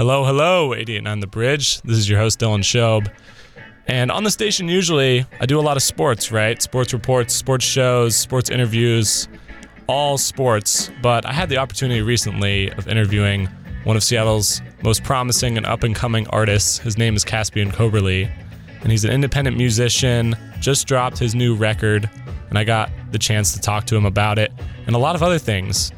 Hello, hello, 88 on The Bridge. This is your host, Dylan Shobe. And on the station, usually I do a lot of sports, right? Sports reports, sports shows, sports interviews, all sports. But I had the opportunity recently of interviewing one of Seattle's most promising and up and coming artists. His name is Caspian Coberly, and he's an independent musician, just dropped his new record, and I got the chance to talk to him about it and a lot of other things.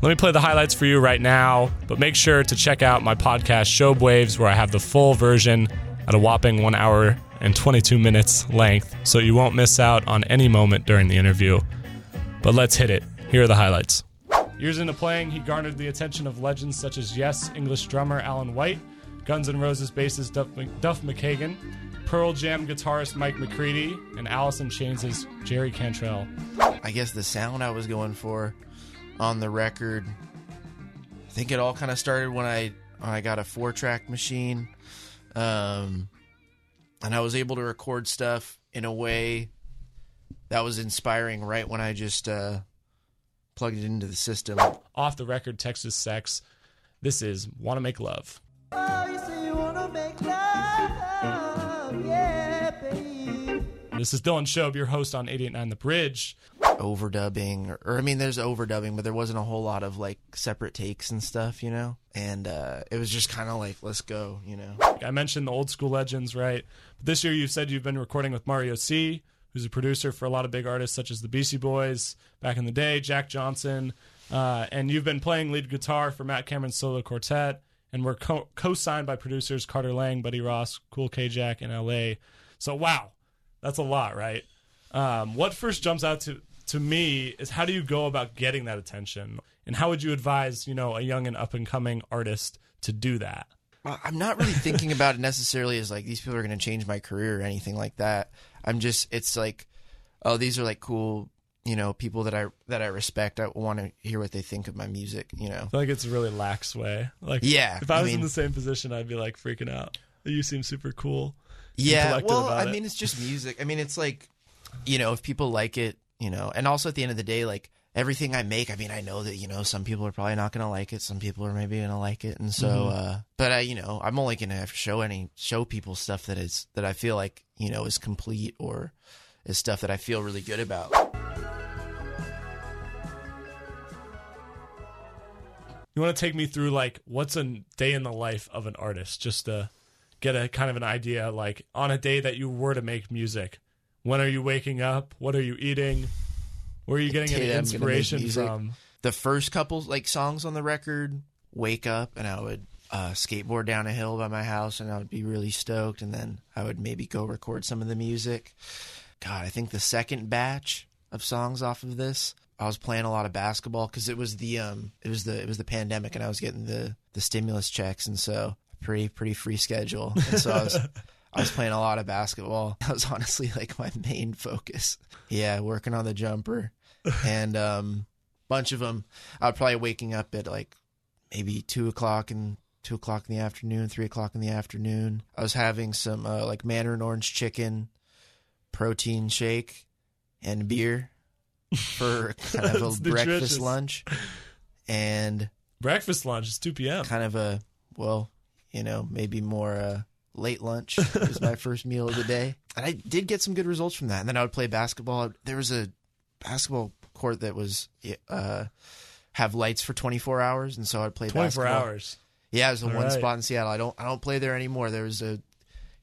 Let me play the highlights for you right now, but make sure to check out my podcast, Shobe Waves, where I have the full version at a whopping one hour and 22 minutes length, so you won't miss out on any moment during the interview. But let's hit it. Here are the highlights. Years into playing, he garnered the attention of legends such as Yes English drummer Alan White, Guns N' Roses bassist Duff, Duff McKagan, Pearl Jam guitarist Mike McCready, and Alice in Chains' Jerry Cantrell. I guess the sound I was going for on the record. I think it all kind of started when I when I got a four track machine, um, and I was able to record stuff in a way that was inspiring. Right when I just uh, plugged it into the system. Off the record, Texas Sex. This is "Wanna Make Love." This is Dylan Shobe, your host on 889 The Bridge. Overdubbing, or, or I mean, there's overdubbing, but there wasn't a whole lot of like separate takes and stuff, you know. And uh, it was just kind of like, let's go, you know. I mentioned the old school legends, right? But this year, you've said you've been recording with Mario C, who's a producer for a lot of big artists such as the Beastie Boys back in the day, Jack Johnson, uh, and you've been playing lead guitar for Matt Cameron's solo quartet. And we're co signed by producers Carter Lang, Buddy Ross, Kool Kojak in LA. So, wow, that's a lot, right? Um, what first jumps out to, to me is how do you go about getting that attention? And how would you advise, you know, a young and up and coming artist to do that? Uh, I'm not really thinking about it necessarily as like these people are going to change my career or anything like that. I'm just, it's like, oh, these are like cool, you know, people that I that I respect. I want to hear what they think of my music, you know. I feel like it's a really lax way. Like, Yeah, if I I was in the same position, I'd be like freaking out. You seem super cool. Yeah, well, I it. mean, it's just music. I mean, it's like, you know, if people like it, you know, and also at the end of the day, like everything I make, I mean, I know that you know some people are probably not going to like it, some people are maybe going to like it, and so, Mm-hmm. uh, but I, you know, I'm only going to have show any show people stuff that is that I feel like you know is complete or is stuff that I feel really good about. You want to take me through like what's a day in the life of an artist, just to get a kind of an idea. Like on a day that you were to make music, when are you waking up? What are you eating? Where are you getting any day I'm gonna make inspiration from? the first couple like songs on the record wake up and i would uh, skateboard down a hill by my house and i would be really stoked and then i would maybe go record some of the music god i think the second batch of songs off of this i was playing a lot of basketball because it was the um it was the it was the pandemic and i was getting the the stimulus checks and so pretty pretty free schedule and so i was I was playing a lot of basketball. That was honestly like my main focus. Yeah, working on the jumper and um bunch of them. I was probably waking up at like maybe two o'clock and two o'clock in the afternoon, three o'clock in the afternoon. I was having some uh, like Mandarin orange chicken, protein shake, and beer for kind of a breakfast lunch, and Breakfast lunch is two p.m. kind of a well, you know, maybe more uh, late lunch was my first meal of the day, and I did get some good results from that. And then I would play basketball. There was a basketball court that was uh, have lights for 24 hours, and so I'd play Twenty-four basketball. hours. Yeah, it was the All one right. spot in Seattle. I don't I don't play there anymore. There was a,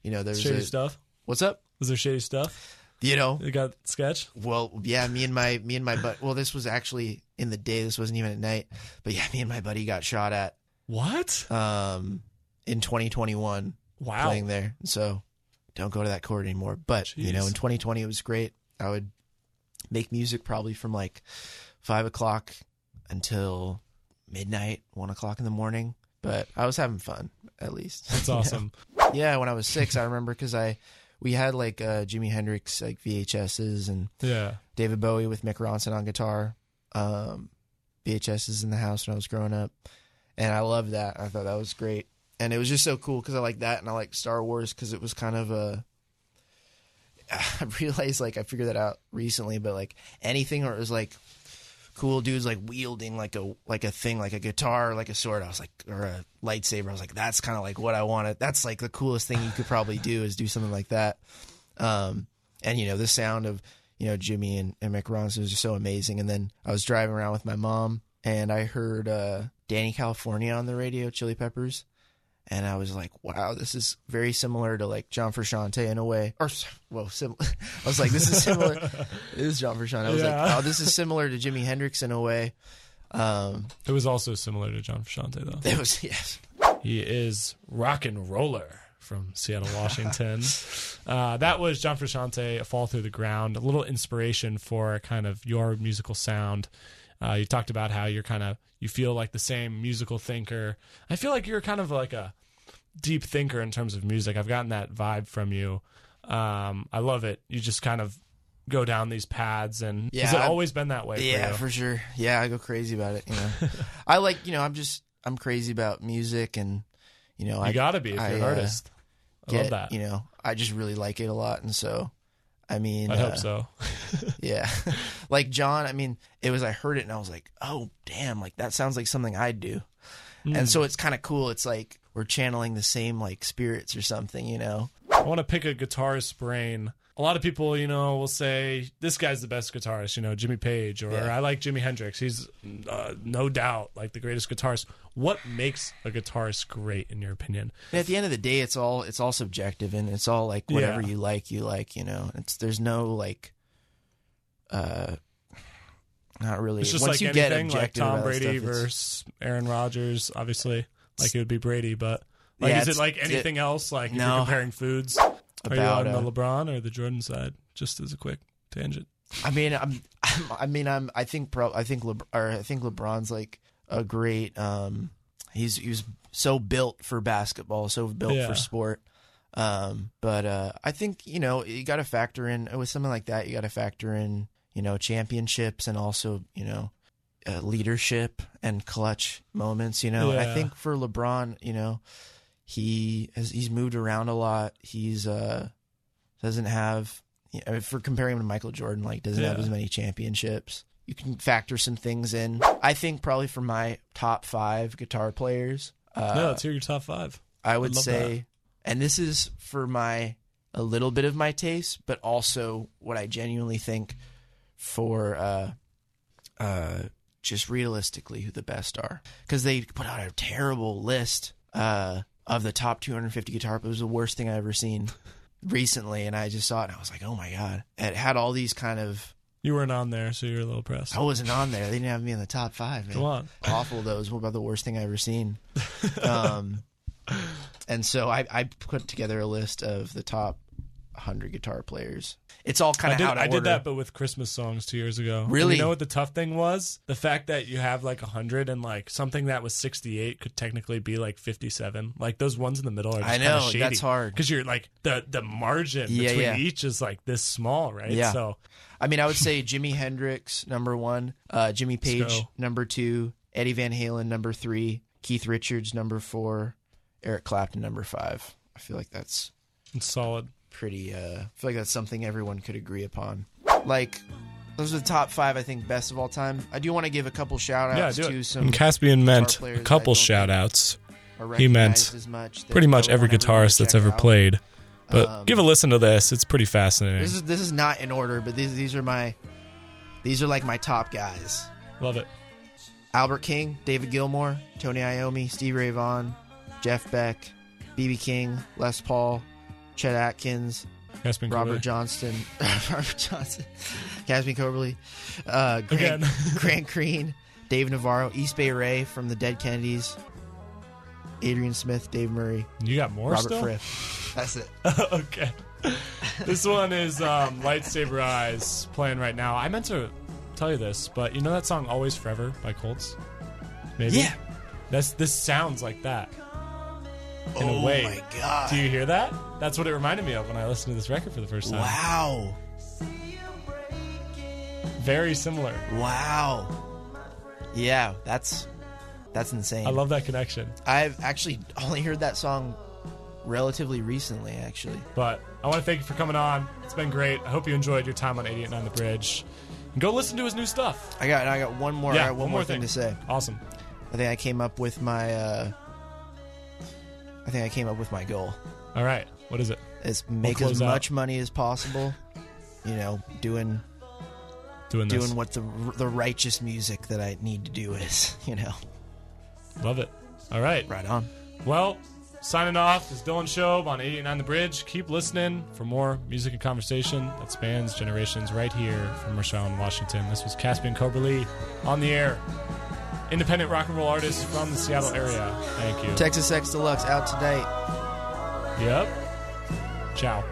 you know, there's Shady a stuff. what's up? Was there shady stuff? You know, You got sketch. well, yeah, me and my me and my but well, this was actually in the day. This wasn't even at night, but yeah, me and my buddy got shot at What? um in 2021 Wow. playing there. So don't go to that court anymore. But you know, in 2020 it was great. I would make music probably from like five o'clock until midnight, one o'clock in the morning. But I was having fun at least. That's you know? awesome. Yeah, when I was six, I remember because I we had like uh, Jimi Hendrix like VHSs and Yeah. David Bowie with Mick Ronson on guitar. Um, VHSs in the house when I was growing up, and I loved that. I thought that was great, and it was just so cool because I like that, and I like Star Wars because it was kind of a. I realized like I figured that out recently, but like anything where it was like cool dudes like wielding like a like a thing like a guitar like a sword i was like or a lightsaber i was like that's kind of like what i wanted. That's like the coolest thing you could probably do is do something like that. Um and you know the sound of you know jimi and, and mick ronson was just so amazing. And then i was driving around with my mom and i heard uh dani california on the radio chili peppers and I was like, "Wow, this is very similar to like John Frusciante in a way." Or, well, sim- I was like, "This is similar." it is John Frusciante. I was Yeah. like, "Oh, this is similar to Jimi Hendrix in a way." Um, It was also similar to John Frusciante, though. it was yes, He is rock and roller from Seattle, Washington. uh, that was John Frusciante, A Fall Through the Ground, a little inspiration for kind of your musical sound. Uh, you talked about how you're kind of, you feel like the same musical thinker. I feel like you're kind of like a deep thinker in terms of music. I've gotten that vibe from you. Um, I love it. You just kind of go down these paths and has Yeah, it I- always been that way yeah, for you? for sure. Yeah, I go crazy about it. You know, I like you know, I'm just I'm crazy about music, and you know, you I gotta be if I, you're an uh, artist. I get love that. you know, I just really like it a lot, and so. I mean, I uh, hope so. Yeah. like John, I mean, it was I heard it and I was like, "Oh, damn, like that sounds like something I'd do." Hmm. And so it's kind of cool. It's like we're channeling the same like spirits or something, you know. I want to pick a guitarist's brain. A lot of people, you know, will say this guy's the best guitarist. You know, Jimmy Page, or Yeah. I like Jimi Hendrix. He's uh, no doubt like the greatest guitarist. What makes a guitarist great, in your opinion? And at the end of the day, it's all it's all subjective and it's all like whatever Yeah. you like, you like, you know. It's there's no like uh not really It's just once like you get anything, like Tom Brady stuff, versus Aaron Rodgers. Obviously, like it would be Brady, but like, Yeah, is it like anything else? Like if No. you're comparing foods, are you on the LeBron or the Jordan side? Just as a quick tangent. I mean, I'm, I'm I mean, I'm. I think pro. I think or I think LeBron's like a great. Um, he's he was so built for basketball, so built Yeah. for sport. Um, but uh, I think you know you got to factor in with something like that. You got to factor in you know championships and also you know uh, leadership and clutch moments. You know, I think for LeBron, you know, he has he's moved around a lot. He's uh doesn't have you know, for comparing him to Michael Jordan, like doesn't have as many championships. You can factor some things in. I think probably for my top five guitar players, uh, no, let's hear your top five. I would say, and this is for my a little bit of my taste, but also what I genuinely think for uh, uh, just realistically who the best are, because they put out a terrible list uh, of the top 250 guitar. But it was the worst thing I ever seen recently, and I just saw it and I was like, oh my god! It had all these kind of. You weren't on there, so you're a little pressed. I wasn't on there. They didn't have me in the top five. Man Come on. awful those What about the worst thing I ever seen. Um, and so I, I put together a list of the top 100 guitar players. It's all kind of out of I did that, but with Christmas songs two years ago. And Really? You know what the tough thing was? The fact that you have like 100 and like something that was 68 could technically be like 57. Like those ones in the middle are just I know, shady. that's hard. Because you're like, the, the margin Yeah, between yeah. each is like this small, right? Yeah. So I mean, I would say Jimi Hendrix number one, uh, Jimmy Page number two, Eddie Van Halen number three, Keith Richards number four, Eric Clapton number five. I feel like that's it's solid. Pretty. Uh, I feel like that's something everyone could agree upon. Like. Those are the top five, I think, best of all time. I do want to give a couple shout outs do to it. some And Caspian meant a couple I shout outs. He meant much Pretty much every want everyone to guitarist that's ever out. played. But Um, give a listen to this. It's pretty fascinating. This is this is not in order, but these these are my these are like my top guys: Love it. Albert King, David Gilmour, Tony Iommi, Steve Ray Vaughan, Jeff Beck, BB King, Les Paul, Chet Atkins, Caspian Robert Corley. Johnston, Robert Johnson, Casby Coberly, uh, Grant. Grant Green, Dave Navarro, East Bay Ray from the Dead Kennedys, Adrian Smith, Dave Murray, You got more Robert still? Fripp. That's it. okay. this one is um, Lightsaber Eyes playing right now. I meant to tell you this, but you know that song Always Forever by Cults? Maybe? Yeah. That's this sounds like that. In oh a way. my god! Do you hear that? That's what it reminded me of when I listened to this record for the first time. Wow! Very similar. Wow. Yeah, that's that's insane. I love that connection. I've actually only heard that song relatively recently. Actually, But I want to thank you for coming on. It's been great. I hope you enjoyed your time on 889 The Bridge. Go listen to his new stuff. I got I got one more. Yeah, got one, one more more thing. thing. to say. Awesome. I think I came up with my. Uh, I think I came up with my goal. All right. What is it? It's make as close out. much money as possible. You know, doing Doing this. doing what the the righteous music that I need to do is. You know, Love it. All right. right on. Well, signing off is Dylan Shobe on 89 The Bridge. Keep listening for more music and conversation that spans generations right here from Rashawn, Washington. This was Caspian Coberly on the air. Independent rock and roll artist from the Seattle area. Thank you. Texas Sex Deluxe out today. Yep. Ciao.